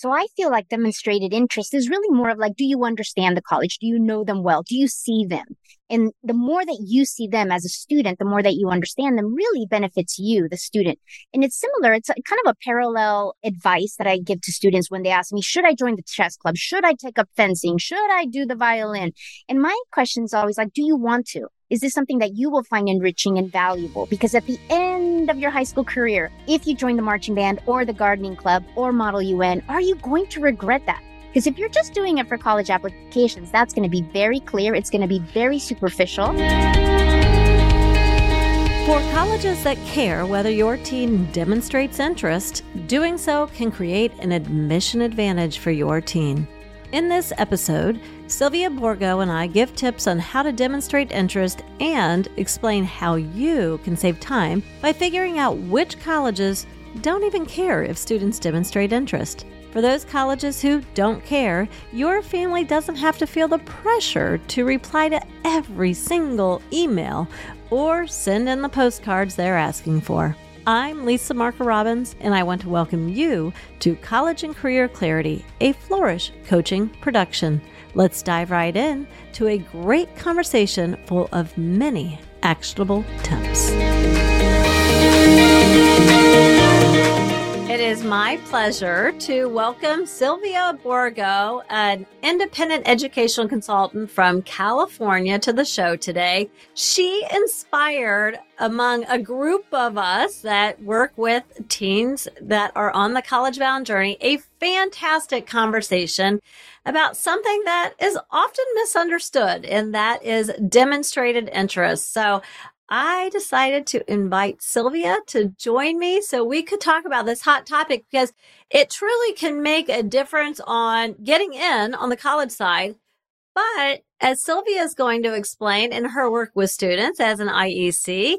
So I feel like demonstrated interest is really more of like, do you understand the college? Do you know them well? Do you see them? And the more that you see them as a student, the more that you understand them really benefits you, the student. And it's similar. It's kind of a parallel advice that I give to students when they ask me, should I join the chess club? Should I take up fencing? Should I do the violin? And my question is always like, do you want to? Is this something that you will find enriching and valuable? Because at the end of your high school career, if you join the marching band or the gardening club or Model UN, are you going to regret that? Because if you're just doing it for college applications, that's going to be very clear. It's going to be very superficial. For colleges that care whether your teen demonstrates interest, doing so can create an admission advantage for your teen. In this episode, Sylvia Borgo and I give tips on how to demonstrate interest and explain how you can save time by figuring out which colleges don't even care if students demonstrate interest. For those colleges who don't care, your family doesn't have to feel the pressure to reply to every single email or send in the postcards they're asking for. I'm Lisa Marker Robbins, and I want to welcome you to College and Career Clarity, a Flourish coaching production. Let's dive right in to a great conversation full of many actionable tips. Is my pleasure to welcome Sylvia Borgo, an independent educational consultant from California, to the show today. She inspired among a group of us that work with teens that are on the college bound journey a fantastic conversation about something that is often misunderstood, and that is demonstrated interest. So I decided to invite Sylvia to join me so we could talk about this hot topic because it truly can make a difference on getting in on the college side. But as Sylvia is going to explain in her work with students as an IEC,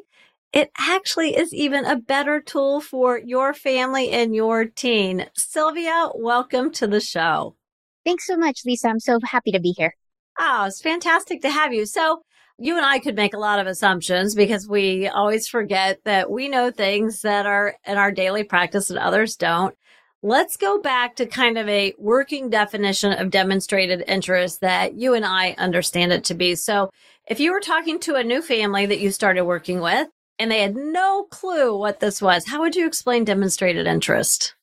it actually is even a better tool for your family and your teen. Sylvia, welcome to the show. Thanks so much, Lisa. I'm so happy to be here. Oh, it's fantastic to have you. So you and I could make a lot of assumptions because we always forget that we know things that are in our daily practice and others don't. Let's go back to kind of a working definition of demonstrated interest that you and I understand it to be. So if you were talking to a new family that you started working with and they had no clue what this was, how would you explain demonstrated interest?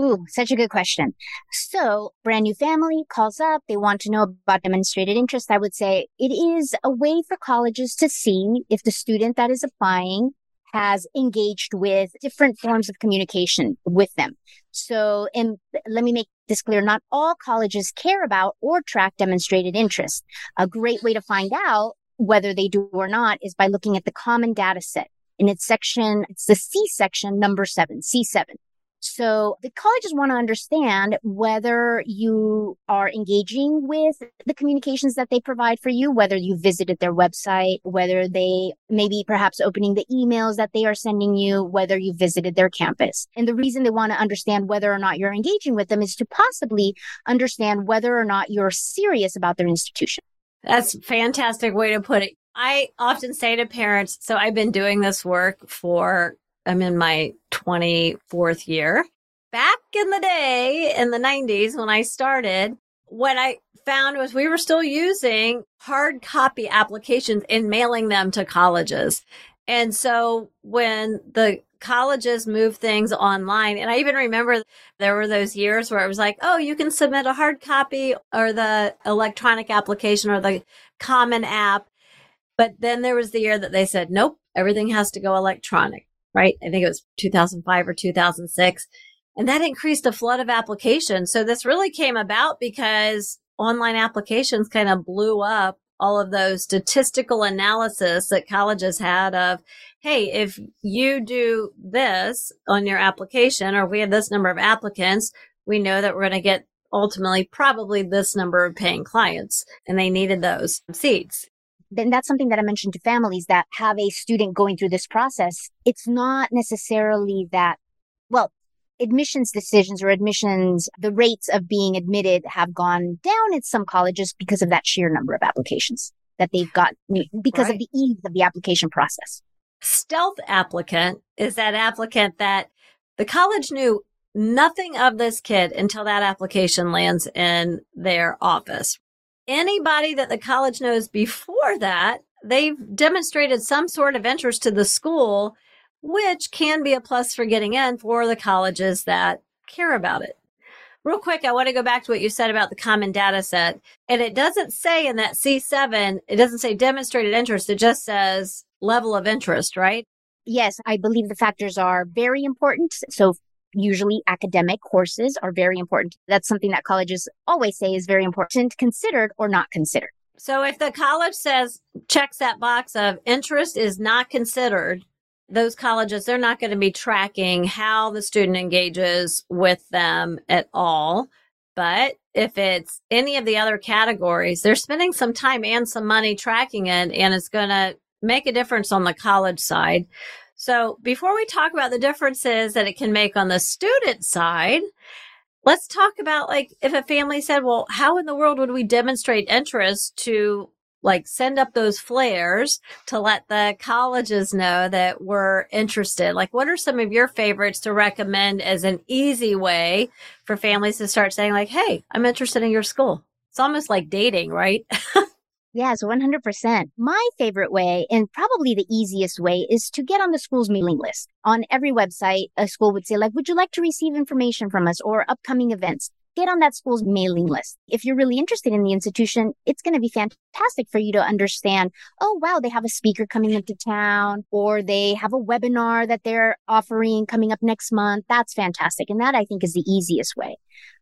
Ooh, such a good question. So, brand new family calls up. They want to know about demonstrated interest. I would say it is a way for colleges to see if the student that is applying has engaged with different forms of communication with them. So, and let me make this clear. Not all colleges care about or track demonstrated interest. A great way to find out whether they do or not is by looking at the common data set. In its section, it's the C section, number seven, C7. So the colleges want to understand whether you are engaging with the communications that they provide for you, whether you visited their website, whether they maybe perhaps opening the emails that they are sending you, whether you visited their campus. And the reason they want to understand whether or not you're engaging with them is to possibly understand whether or not you're serious about their institution. That's fantastic way to put it. I often say to parents, so I've been doing this work for I'm in my 24th year. Back in the day in the 90s when I started, what I found was we were still using hard copy applications and mailing them to colleges. And so when the colleges moved things online, and I even remember there were those years where it was like, oh, you can submit a hard copy or the electronic application or the common app. But then there was the year that they said, nope, everything has to go electronic right? I think it was 2005 or 2006. And that increased a flood of applications. So this really came about because online applications kind of blew up all of those statistical analysis that colleges had of, Hey, if you do this on your application or we have this number of applicants, we know that we're going to get ultimately probably this number of paying clients and they needed those seats then that's something that I mentioned to families that have a student going through this process. It's not necessarily that, well, admissions decisions or admissions, the rates of being admitted have gone down at some colleges because of that sheer number of applications that they've got because right. of the ease of the application process. Stealth applicant is that applicant that the college knew nothing of this kid until that application lands in their office. Anybody that the college knows before that, they've demonstrated some sort of interest to the school, which can be a plus for getting in for the colleges that care about it. Real quick, I want to go back to what you said about the common data set. And it doesn't say in that C7, it doesn't say demonstrated interest. It just says level of interest, right? Yes, I believe the factors are very important. So usually academic courses are very important. That's something that colleges always say is very important, considered or not considered. So if the college says checks that box of interest is not considered, those colleges, they're not going to be tracking how the student engages with them at all. But if it's any of the other categories, they're spending some time and some money tracking it, and it's going to make a difference on the college side. So before we talk about the differences that it can make on the student side, let's talk about like if a family said, well, how in the world would we demonstrate interest to like send up those flares to let the colleges know that we're interested? Like, what are some of your favorites to recommend as an easy way for families to start saying like, Hey, I'm interested in your school. It's almost like dating, right? Yes, 100%. My favorite way and probably the easiest way is to get on the school's mailing list. On every website, a school would say like, would you like to receive information from us or upcoming events? Get on that school's mailing list. If you're really interested in the institution, it's going to be fantastic for you to understand, oh, wow, they have a speaker coming into town or they have a webinar that they're offering coming up next month. That's fantastic. And that I think is the easiest way.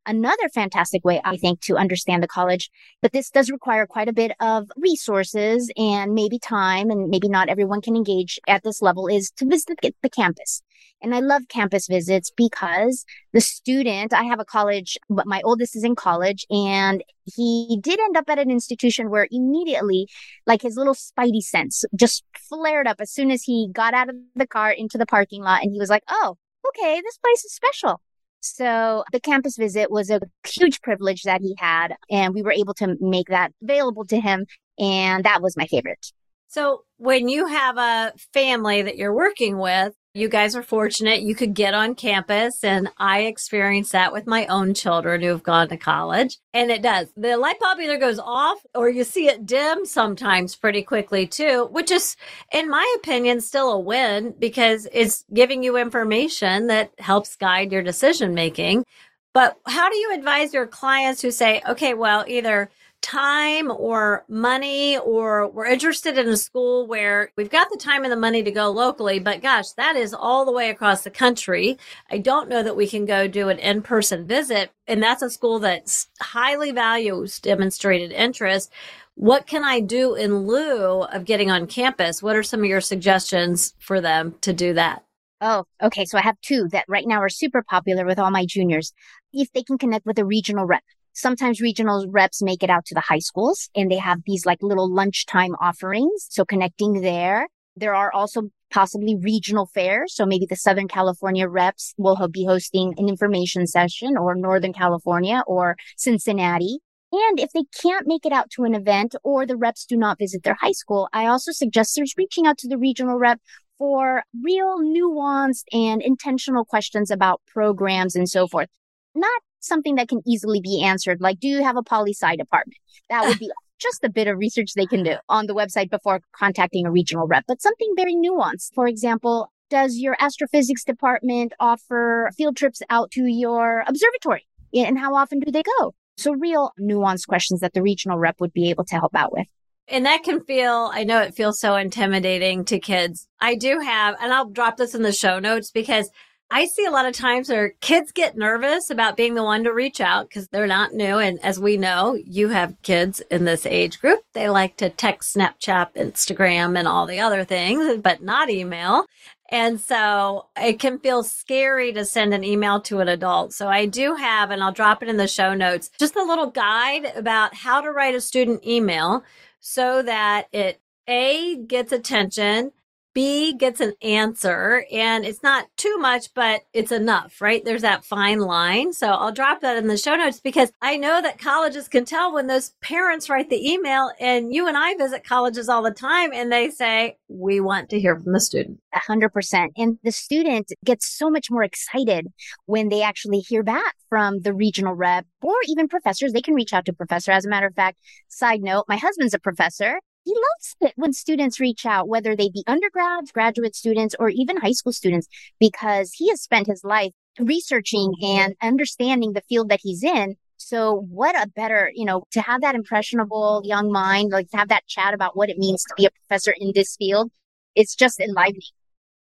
Another fantastic way, I think, to understand the college, but this does require quite a bit of resources and maybe time, and maybe not everyone can engage at this level, is to visit the campus. And I love campus visits because the student, I have a college, but my oldest is in college and he did end up at an institution where immediately, like his little spidey sense just flared up as soon as he got out of the car into the parking lot and he was like, Oh, okay, this place is special. So the campus visit was a huge privilege that he had and we were able to make that available to him. And that was my favorite. So when you have a family that you're working with, you guys are fortunate. You could get on campus and I experienced that with my own children who have gone to college. And it does. The light bulb either goes off or you see it dim sometimes pretty quickly too, which is, in my opinion, still a win because it's giving you information that helps guide your decision making. But how do you advise your clients who say, okay, well, either time or money or we're interested in a school where we've got the time and the money to go locally, but gosh, that is all the way across the country. I don't know that we can go do an in-person visit. And that's a school that highly values demonstrated interest. What can I do in lieu of getting on campus? What are some of your suggestions for them to do that? Oh, okay. So I have two that right now are super popular with all my juniors. If they can connect with a regional rep, Sometimes regional reps make it out to the high schools and they have these like little lunchtime offerings. So connecting there. There are also possibly regional fairs. So maybe the Southern California reps will be hosting an information session or Northern California or Cincinnati. And if they can't make it out to an event or the reps do not visit their high school, I also suggest there's reaching out to the regional rep for real nuanced and intentional questions about programs and so forth. Not something that can easily be answered. Like, do you have a poli sci department? That would be just a bit of research they can do on the website before contacting a regional rep, but something very nuanced. For example, does your astrophysics department offer field trips out to your observatory? And how often do they go? So real nuanced questions that the regional rep would be able to help out with. And that can feel, I know it feels so intimidating to kids. I do have, and I'll drop this in the show notes because I see a lot of times where kids get nervous about being the one to reach out because they're not new. And as we know, you have kids in this age group. They like to text, Snapchat, Instagram, and all the other things, but not email. And so it can feel scary to send an email to an adult. So I do have, and I'll drop it in the show notes, just a little guide about how to write a student email so that it A gets attention B gets an answer and it's not too much, but it's enough, right? There's that fine line. So I'll drop that in the show notes because I know that colleges can tell when those parents write the email and you and I visit colleges all the time and they say, we want to hear from the student. A hundred percent. And the student gets so much more excited when they actually hear back from the regional rep or even professors. They can reach out to professor. As a matter of fact, side note, my husband's a professor he loves it when students reach out, whether they be undergrads, graduate students, or even high school students, because he has spent his life researching and understanding the field that he's in. So what a better, you know, to have that impressionable young mind, like to have that chat about what it means to be a professor in this field. It's just enlivening.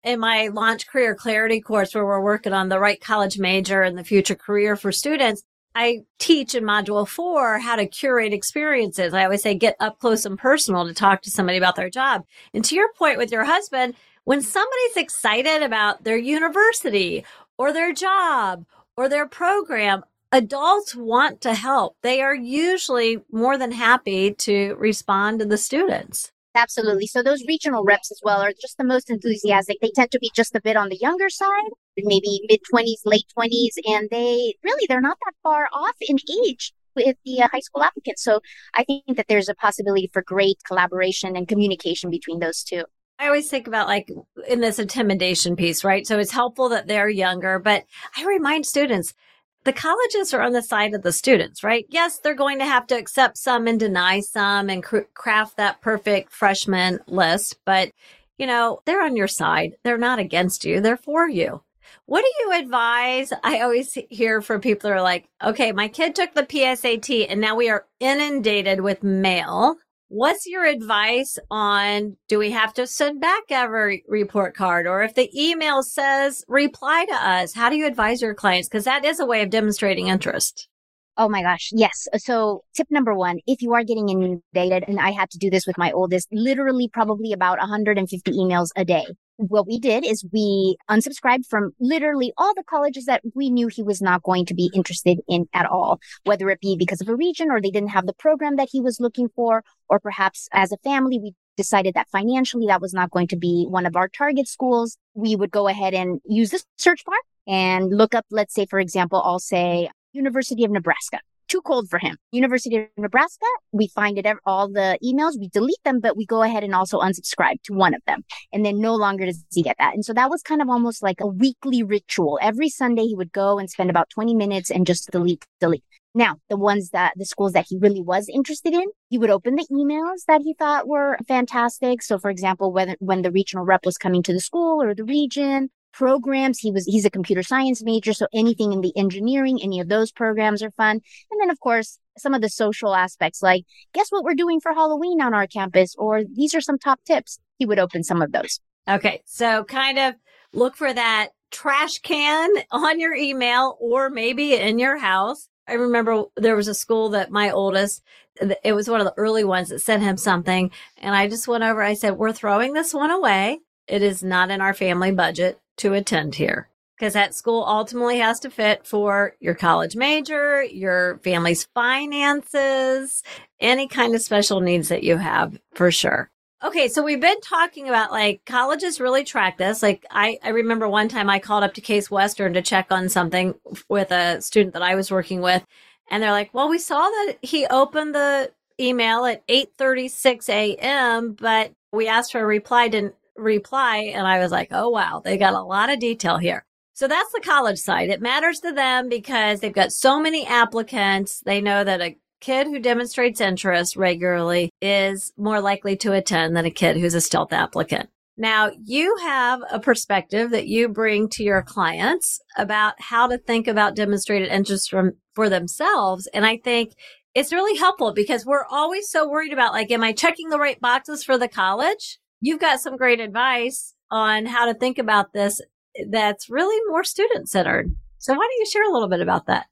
In my launch career clarity course, where we're working on the right college major and the future career for students, I teach in module four how to curate experiences. I always say get up close and personal to talk to somebody about their job. And to your point with your husband, when somebody's excited about their university or their job or their program, adults want to help. They are usually more than happy to respond to the students. Absolutely. So those regional reps as well are just the most enthusiastic. They tend to be just a bit on the younger side, maybe mid 20s, late 20s, and they really they're not that far off in age with the uh, high school applicants. So I think that there's a possibility for great collaboration and communication between those two. I always think about like in this intimidation piece, right? So it's helpful that they're younger, but I remind students the colleges are on the side of the students, right? Yes, they're going to have to accept some and deny some and cr- craft that perfect freshman list, but you know, they're on your side. They're not against you. They're for you. What do you advise? I always hear from people who are like, okay, my kid took the PSAT and now we are inundated with mail. What's your advice on do we have to send back every report card or if the email says reply to us, how do you advise your clients? Because that is a way of demonstrating interest. Oh my gosh. Yes. So tip number one, if you are getting inundated, and I had to do this with my oldest, literally probably about 150 emails a day what we did is we unsubscribed from literally all the colleges that we knew he was not going to be interested in at all, whether it be because of a region or they didn't have the program that he was looking for, or perhaps as a family, we decided that financially that was not going to be one of our target schools. We would go ahead and use the search bar and look up, let's say, for example, I'll say University of Nebraska too cold for him. University of Nebraska, we find it all the emails, we delete them, but we go ahead and also unsubscribe to one of them. And then no longer does he get that. And so that was kind of almost like a weekly ritual. Every Sunday he would go and spend about 20 minutes and just delete, delete. Now, the ones that the schools that he really was interested in, he would open the emails that he thought were fantastic. So, for example, whether when the regional rep was coming to the school or the region, programs. He was, he's a computer science major. So anything in the engineering, any of those programs are fun. And then of course, some of the social aspects, like guess what we're doing for Halloween on our campus, or these are some top tips. He would open some of those. Okay. So kind of look for that trash can on your email or maybe in your house. I remember there was a school that my oldest, it was one of the early ones that sent him something. And I just went over, I said, we're throwing this one away. It is not in our family budget to attend here because that school ultimately has to fit for your college major, your family's finances, any kind of special needs that you have for sure. Okay, so we've been talking about like colleges really track this. Like I, I remember one time I called up to Case Western to check on something with a student that I was working with. And they're like, well, we saw that he opened the email at 8.36 a.m., but we asked for a reply, didn't reply. And I was like, oh, wow, they got a lot of detail here. So that's the college side. It matters to them because they've got so many applicants. They know that a kid who demonstrates interest regularly is more likely to attend than a kid who's a stealth applicant. Now, you have a perspective that you bring to your clients about how to think about demonstrated interest from for themselves. And I think it's really helpful because we're always so worried about like, am I checking the right boxes for the college? You've got some great advice on how to think about this that's really more student centered. So why don't you share a little bit about that?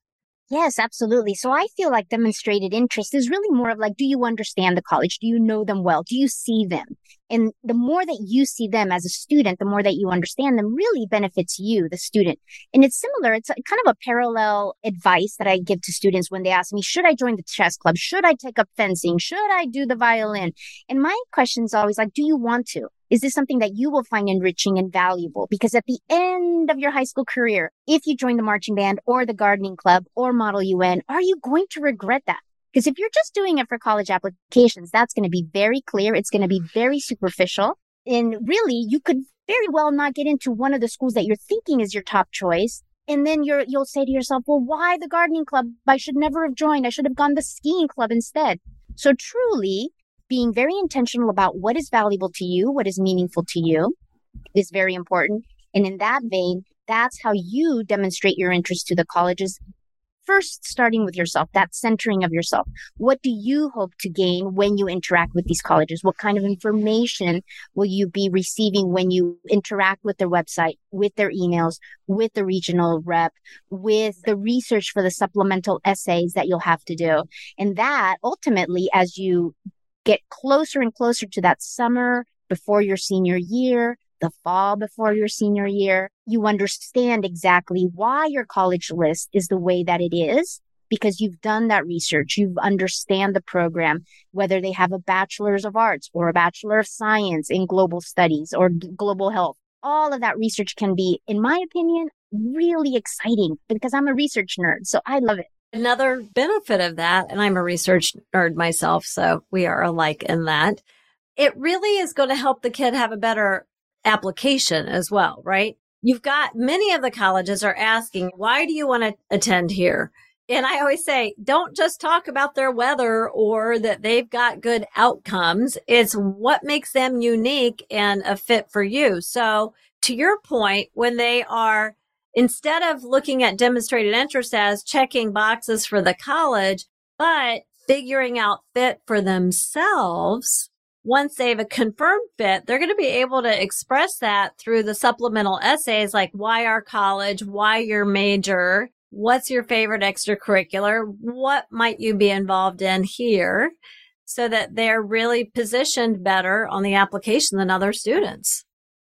Yes, absolutely. So I feel like demonstrated interest is really more of like, do you understand the college? Do you know them well? Do you see them? And the more that you see them as a student, the more that you understand them really benefits you, the student. And it's similar. It's uh, kind of a parallel advice that I give to students when they ask me, should I join the chess club? Should I take up fencing? Should I do the violin? And my question is always like, do you want to? Is this something that you will find enriching and valuable? Because at the end of your high school career, if you join the marching band or the gardening club or Model UN, are you going to regret that? Because if you're just doing it for college applications, that's going to be very clear. It's going to be very superficial. And really, you could very well not get into one of the schools that you're thinking is your top choice. And then you're, you'll say to yourself, well, why the gardening club? I should never have joined. I should have gone the skiing club instead. So truly being very intentional about what is valuable to you, what is meaningful to you is very important. And in that vein, that's how you demonstrate your interest to the colleges first starting with yourself, that centering of yourself. What do you hope to gain when you interact with these colleges? What kind of information will you be receiving when you interact with their website, with their emails, with the regional rep, with the research for the supplemental essays that you'll have to do? And that ultimately, as you get closer and closer to that summer before your senior year, the fall before your senior year, you understand exactly why your college list is the way that it is because you've done that research. You understand the program, whether they have a bachelor's of arts or a bachelor of science in global studies or global health. All of that research can be, in my opinion, really exciting because I'm a research nerd. So I love it. Another benefit of that, and I'm a research nerd myself, so we are alike in that. It really is going to help the kid have a better application as well, right? You've got many of the colleges are asking, why do you want to attend here? And I always say, don't just talk about their weather or that they've got good outcomes. It's what makes them unique and a fit for you. So to your point, when they are, instead of looking at demonstrated interest as checking boxes for the college, but figuring out fit for themselves, once they've a confirmed fit, they're going to be able to express that through the supplemental essays like why our college, why your major, what's your favorite extracurricular, what might you be involved in here so that they're really positioned better on the application than other students.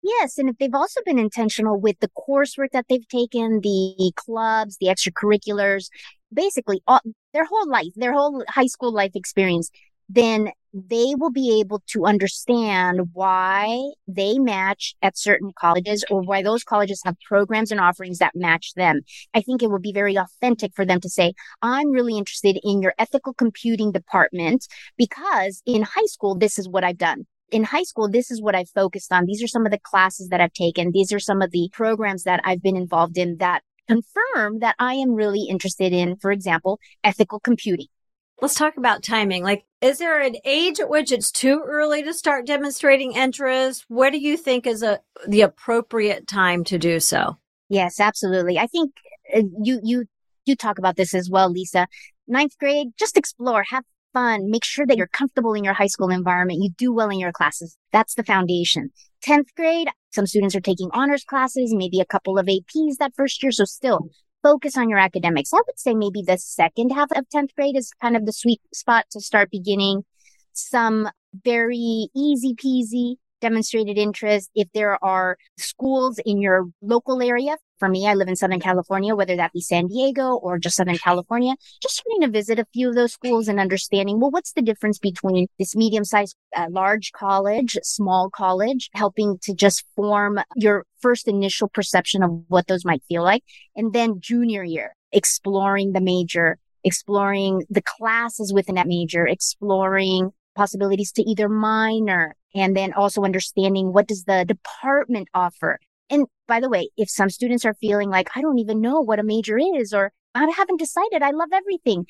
Yes. And if they've also been intentional with the coursework that they've taken, the clubs, the extracurriculars, basically all, their whole life, their whole high school life experience, then they will be able to understand why they match at certain colleges or why those colleges have programs and offerings that match them. I think it will be very authentic for them to say, I'm really interested in your ethical computing department because in high school, this is what I've done in high school, this is what I've focused on. These are some of the classes that I've taken. These are some of the programs that I've been involved in that confirm that I am really interested in, for example, ethical computing. Let's talk about timing. Like, is there an age at which it's too early to start demonstrating interest? What do you think is a the appropriate time to do so? Yes, absolutely. I think uh, you you you talk about this as well, Lisa. Ninth grade, just explore, have fun, make sure that you're comfortable in your high school environment. You do well in your classes. That's the foundation. 10th grade, some students are taking honors classes, maybe a couple of APs that first year. So still focus on your academics. I would say maybe the second half of 10th grade is kind of the sweet spot to start beginning some very easy peasy demonstrated interest. If there are schools in your local area, for me, I live in Southern California, whether that be San Diego or just Southern California, just trying to visit a few of those schools and understanding, well, what's the difference between this medium sized, uh, large college, small college, helping to just form your first initial perception of what those might feel like. And then junior year, exploring the major, exploring the classes within that major, exploring possibilities to either minor and then also understanding what does the department offer and by the way, if some students are feeling like, I don't even know what a major is, or I haven't decided, I love everything,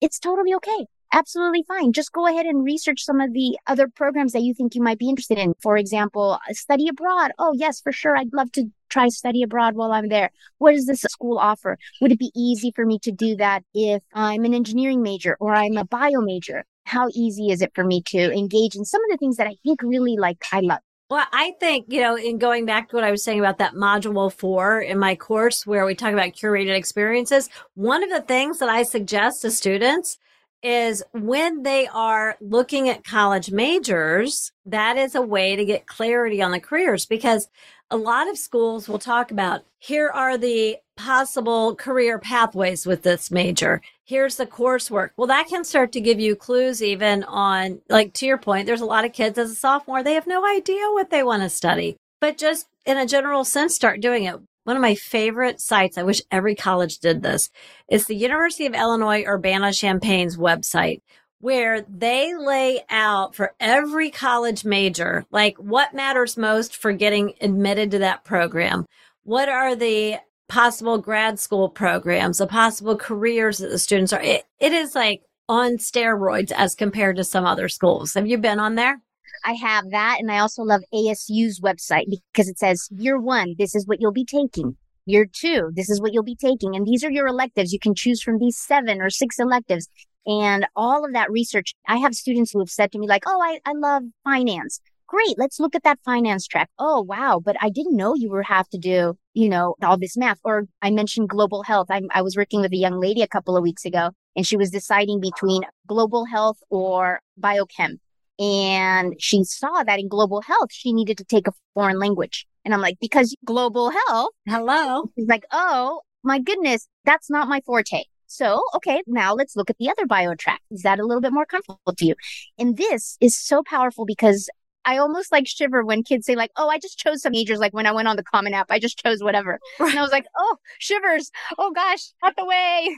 it's totally okay. Absolutely fine. Just go ahead and research some of the other programs that you think you might be interested in. For example, study abroad. Oh, yes, for sure. I'd love to try study abroad while I'm there. What does this school offer? Would it be easy for me to do that if I'm an engineering major or I'm a bio major? How easy is it for me to engage in some of the things that I think really like I love? Well, I think, you know, in going back to what I was saying about that module four in my course where we talk about curated experiences, one of the things that I suggest to students is when they are looking at college majors, that is a way to get clarity on the careers because a lot of schools will talk about here are the possible career pathways with this major. Here's the coursework. Well, that can start to give you clues even on, like, to your point, there's a lot of kids as a sophomore, they have no idea what they want to study, but just in a general sense, start doing it. One of my favorite sites, I wish every college did this, is the University of Illinois Urbana Champaign's website where they lay out for every college major, like what matters most for getting admitted to that program. What are the possible grad school programs, the possible careers that the students are. It, it is like on steroids as compared to some other schools. Have you been on there? I have that. And I also love ASU's website because it says year one, this is what you'll be taking. Year two, this is what you'll be taking. And these are your electives. You can choose from these seven or six electives. And all of that research, I have students who have said to me like, Oh, I, I love finance. Great. Let's look at that finance track. Oh, wow. But I didn't know you were have to do, you know, all this math. Or I mentioned global health. I, I was working with a young lady a couple of weeks ago and she was deciding between global health or biochem. And she saw that in global health, she needed to take a foreign language. And I'm like, because global health. Hello. She's like, oh my goodness, that's not my forte. So, okay, now let's look at the other bio track. Is that a little bit more comfortable to you? And this is so powerful because I almost like shiver when kids say like, "Oh, I just chose some majors." Like when I went on the Common App, I just chose whatever, right. and I was like, "Oh, shivers! Oh gosh, not the way."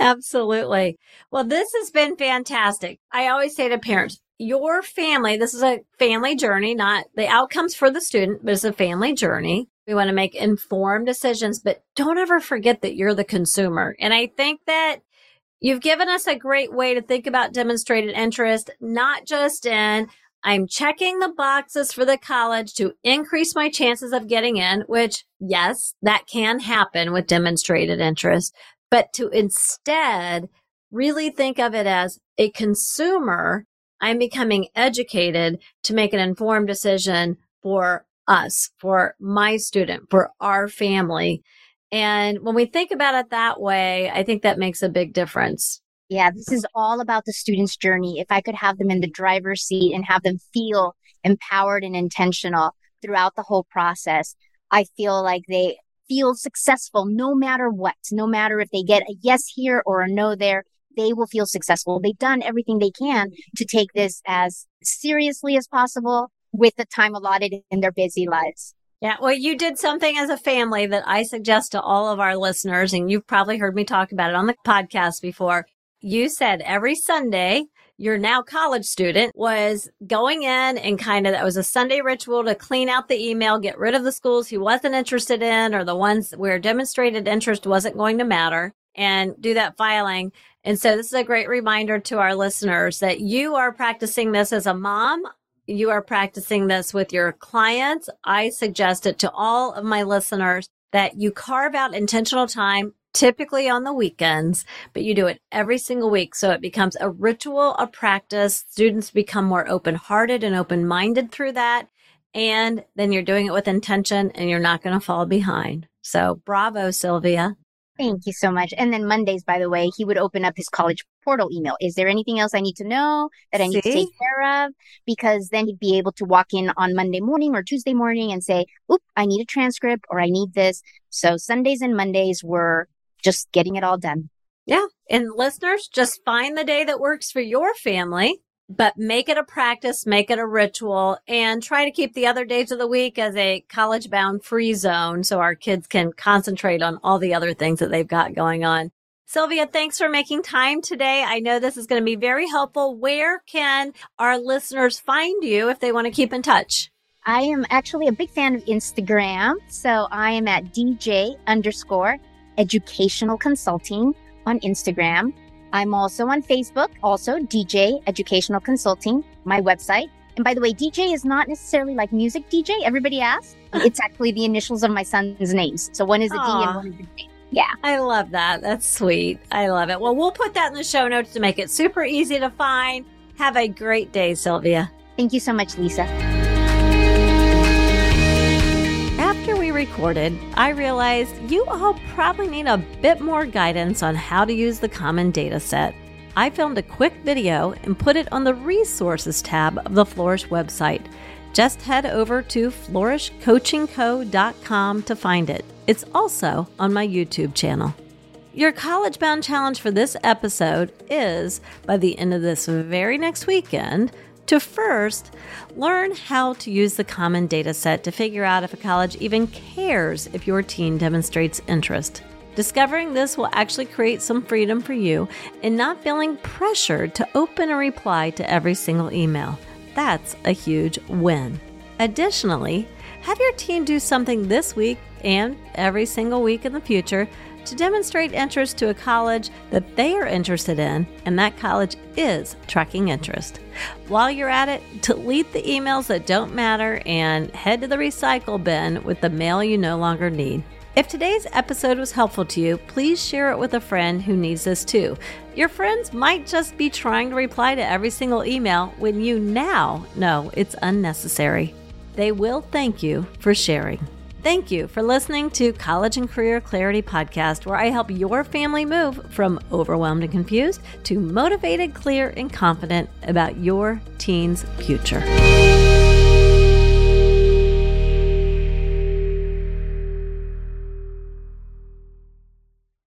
Absolutely. Well, this has been fantastic. I always say to parents, your family, this is a family journey, not the outcomes for the student, but it's a family journey. We want to make informed decisions, but don't ever forget that you're the consumer. And I think that you've given us a great way to think about demonstrated interest, not just in I'm checking the boxes for the college to increase my chances of getting in, which yes, that can happen with demonstrated interest, but to instead really think of it as a consumer I'm becoming educated to make an informed decision for us, for my student, for our family. And when we think about it that way, I think that makes a big difference. Yeah, this is all about the student's journey. If I could have them in the driver's seat and have them feel empowered and intentional throughout the whole process, I feel like they feel successful no matter what, no matter if they get a yes here or a no there they will feel successful. They've done everything they can to take this as seriously as possible with the time allotted in their busy lives. Yeah. Well, you did something as a family that I suggest to all of our listeners, and you've probably heard me talk about it on the podcast before. You said every Sunday, your now college student was going in and kind of that was a Sunday ritual to clean out the email, get rid of the schools he wasn't interested in or the ones where demonstrated interest wasn't going to matter and do that filing. And so this is a great reminder to our listeners that you are practicing this as a mom. You are practicing this with your clients. I suggest it to all of my listeners that you carve out intentional time, typically on the weekends, but you do it every single week. So it becomes a ritual, a practice. Students become more open hearted and open minded through that. And then you're doing it with intention and you're not going to fall behind. So bravo, Sylvia. Thank you so much. And then Mondays, by the way, he would open up his college portal email. Is there anything else I need to know that I need See? to take care of? Because then he'd be able to walk in on Monday morning or Tuesday morning and say, oop, I need a transcript or I need this. So Sundays and Mondays were just getting it all done. Yeah. And listeners, just find the day that works for your family but make it a practice, make it a ritual, and try to keep the other days of the week as a college bound free zone so our kids can concentrate on all the other things that they've got going on. Sylvia, thanks for making time today. I know this is going to be very helpful. Where can our listeners find you if they want to keep in touch? I am actually a big fan of Instagram. So I am at DJ underscore educational consulting on Instagram. I'm also on Facebook, also DJ Educational Consulting, my website. And by the way, DJ is not necessarily like music DJ. Everybody asks. It's actually the initials of my son's names. So one is a D and one is a J. Yeah. I love that. That's sweet. I love it. Well, we'll put that in the show notes to make it super easy to find. Have a great day, Sylvia. Thank you so much, Lisa recorded, I realized you all probably need a bit more guidance on how to use the Common Data Set. I filmed a quick video and put it on the Resources tab of the Flourish website. Just head over to flourishcoachingco.com to find it. It's also on my YouTube channel. Your college bound challenge for this episode is by the end of this very next weekend to first learn how to use the common data set to figure out if a college even cares if your teen demonstrates interest. Discovering this will actually create some freedom for you in not feeling pressured to open a reply to every single email. That's a huge win. Additionally, have your teen do something this week and every single week in the future to demonstrate interest to a college that they are interested in, and that college is tracking interest. While you're at it, delete the emails that don't matter and head to the recycle bin with the mail you no longer need. If today's episode was helpful to you, please share it with a friend who needs this too. Your friends might just be trying to reply to every single email when you now know it's unnecessary. They will thank you for sharing. Thank you for listening to College and Career Clarity Podcast, where I help your family move from overwhelmed and confused to motivated, clear, and confident about your teen's future.